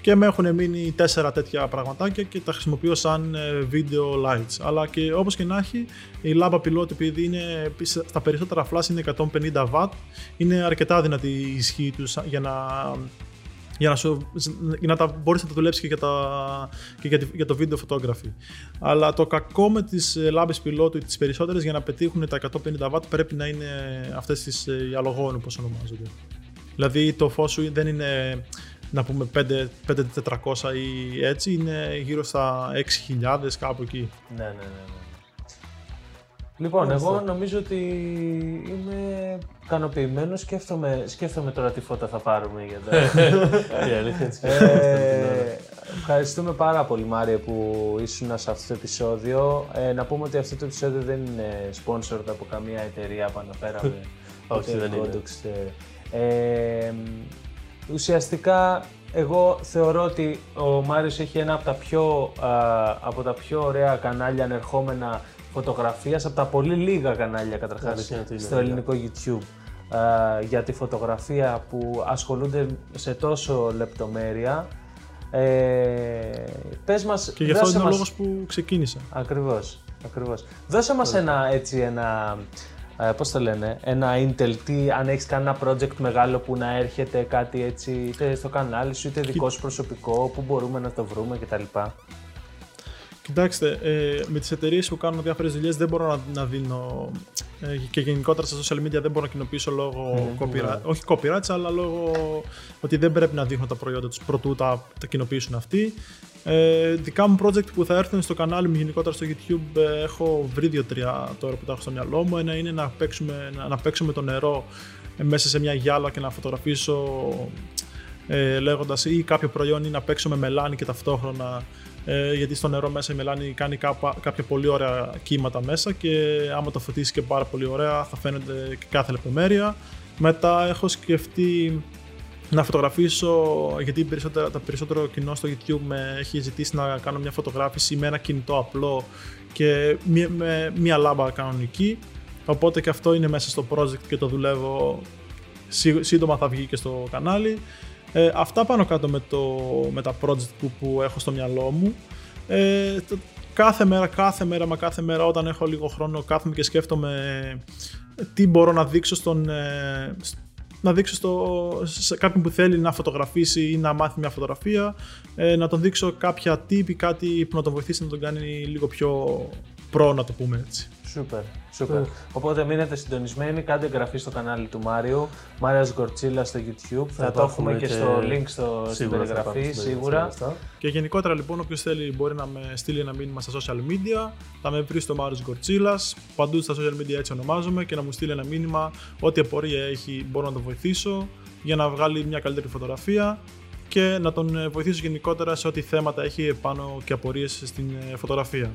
Και με έχουν μείνει τέσσερα τέτοια πραγματάκια και τα χρησιμοποιώ σαν ε, video lights. Αλλά και όπως και να έχει, η λάμπα πιλότ επειδή είναι στα περισσότερα flash είναι 150 watt, είναι αρκετά δυνατή η ισχύ τους για να, για να, σου, για να τα μπορείς να τα δουλέψεις και για, τα, και για, τη- για το video photography. Αλλά το κακό με τις ε, λάμπες πιλότου, τις περισσότερες για να πετύχουν τα 150 watt πρέπει να είναι αυτές τις ε, οι αλογόνου όπως ονομάζονται. Δηλαδή το φως σου δεν είναι να πούμε 5, 5400 ή έτσι, είναι γύρω στα 6.000 κάπου εκεί. Ναι, ναι, ναι. ναι. Λοιπόν, εγώ νομίζω ότι είμαι ικανοποιημένος. Σκέφτομαι, σκέφτομαι τώρα τι φώτα θα πάρουμε για τα. Η αλήθεια είναι ότι ε, Ευχαριστούμε πάρα πολύ Μάριε που ήσουν σε αυτό το επεισόδιο. Ε, να πούμε ότι αυτό το επεισόδιο δεν είναι sponsored από καμία εταιρεία που αναφέραμε. Όχι, δεν είναι. Ε, ουσιαστικά εγώ θεωρώ ότι ο Μάριος έχει ένα από τα πιο, από τα πιο ωραία κανάλια ανερχόμενα φωτογραφίας, από τα πολύ λίγα κανάλια καταρχάς στο ελληνικό YouTube για τη φωτογραφία που ασχολούνται σε τόσο λεπτομέρεια. Ε, πες μας, και γι' αυτό είναι ο λόγος που ξεκίνησα. Ακριβώς, ακριβώς. Δώσε μας ένα, έτσι, ένα, ε, πώς το λένε, ένα Intel, τι, αν έχεις κανένα project μεγάλο που να έρχεται κάτι έτσι, είτε στο κανάλι σου, είτε δικό σου προσωπικό, που μπορούμε να το βρούμε κτλ. Κοιτάξτε, ε, με τις εταιρείες που κάνουν διάφορες δουλειές δεν μπορώ να, να δίνω. Ε, και γενικότερα στα social media δεν μπορώ να κοινοποιήσω λόγω mm, copyright. Yeah. Όχι copyright, αλλά λόγω ότι δεν πρέπει να δείχνω τα προϊόντα τους προτού τα, τα κοινοποιήσουν αυτοί. Ε, δικά μου project που θα έρθουν στο κανάλι μου γενικότερα στο YouTube ε, έχω βρει δύο-τρία τώρα που τα έχω στο μυαλό μου. Ένα είναι να παίξουμε, να, να παίξουμε το νερό ε, μέσα σε μια γυάλα και να φωτογραφίσω ε, λέγοντας ή κάποιο προϊόν ή να παίξω με μελάνι και ταυτόχρονα ε, γιατί στο νερό μέσα η μελάνη κάνει κάπα, κάποια πολύ ωραία κύματα μέσα και άμα το φωτίσει και πάρα πολύ ωραία θα φαίνεται και κάθε λεπτομέρεια. Μετά έχω σκεφτεί να φωτογραφίσω, γιατί περισσότερα, το περισσότερο κοινό στο YouTube με έχει ζητήσει να κάνω μια φωτογράφηση με ένα κινητό απλό και με μια λάμπα κανονική. Οπότε και αυτό είναι μέσα στο project και το δουλεύω. Σύντομα θα βγει και στο κανάλι. Ε, αυτά πάνω κάτω με, το, με τα project που, που έχω στο μυαλό μου. Ε, κάθε μέρα, κάθε μέρα, μα κάθε μέρα όταν έχω λίγο χρόνο κάθομαι και σκέφτομαι τι μπορώ να δείξω στον, ε, να δείξω στο, σε κάποιον που θέλει να φωτογραφίσει ή να μάθει μια φωτογραφία, ε, να τον δείξω κάποια tip ή κάτι που να τον βοηθήσει να τον κάνει λίγο πιο προ, να το πούμε έτσι. Σούπερ. Super. Οπότε μείνετε συντονισμένοι, κάντε εγγραφή στο κανάλι του Μάριου, Μάριας Γκορτσίλας στο YouTube. Θα, το έχουμε και, στο link στο, στην περιγραφή, σίγουρα. Και γενικότερα λοιπόν, όποιος θέλει μπορεί να με στείλει ένα μήνυμα στα social media. Θα με βρει στο Μάριος Γκορτσίλας. Παντού στα social media έτσι ονομάζομαι και να μου στείλει ένα μήνυμα. Ό,τι απορία έχει μπορώ να το βοηθήσω για να βγάλει μια καλύτερη φωτογραφία και να τον βοηθήσω γενικότερα σε ό,τι θέματα έχει πάνω και απορίες στην ε, φωτογραφία.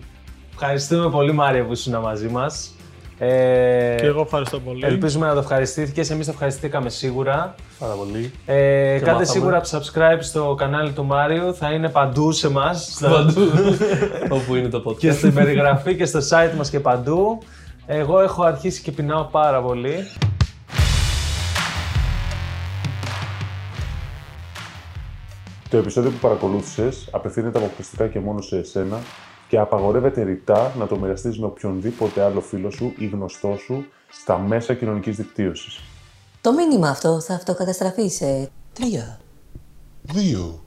Ευχαριστούμε πολύ Μάρια που ήσουν μαζί μας. Ε, και εγώ ευχαριστώ πολύ. Ελπίζουμε να το ευχαριστήθηκες. Εμείς το ευχαριστήκαμε σίγουρα. Πάρα πολύ. Ε, κάντε σίγουρα subscribe στο κανάλι του Μάριου. Θα είναι παντού σε εμά. Παντού. Όπου είναι το podcast. Και στην περιγραφή και στο site μας και παντού. Εγώ έχω αρχίσει και πεινάω πάρα πολύ. Το επεισόδιο που παρακολούθησες απευθύνεται αποκλειστικά και μόνο σε εσένα και απαγορεύεται ρητά να το μοιραστείς με οποιονδήποτε άλλο φίλο σου ή γνωστό σου στα μέσα κοινωνικής δικτύωσης. Το μήνυμα αυτό θα αυτοκαταστραφεί σε τρία, δύο,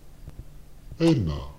ένα.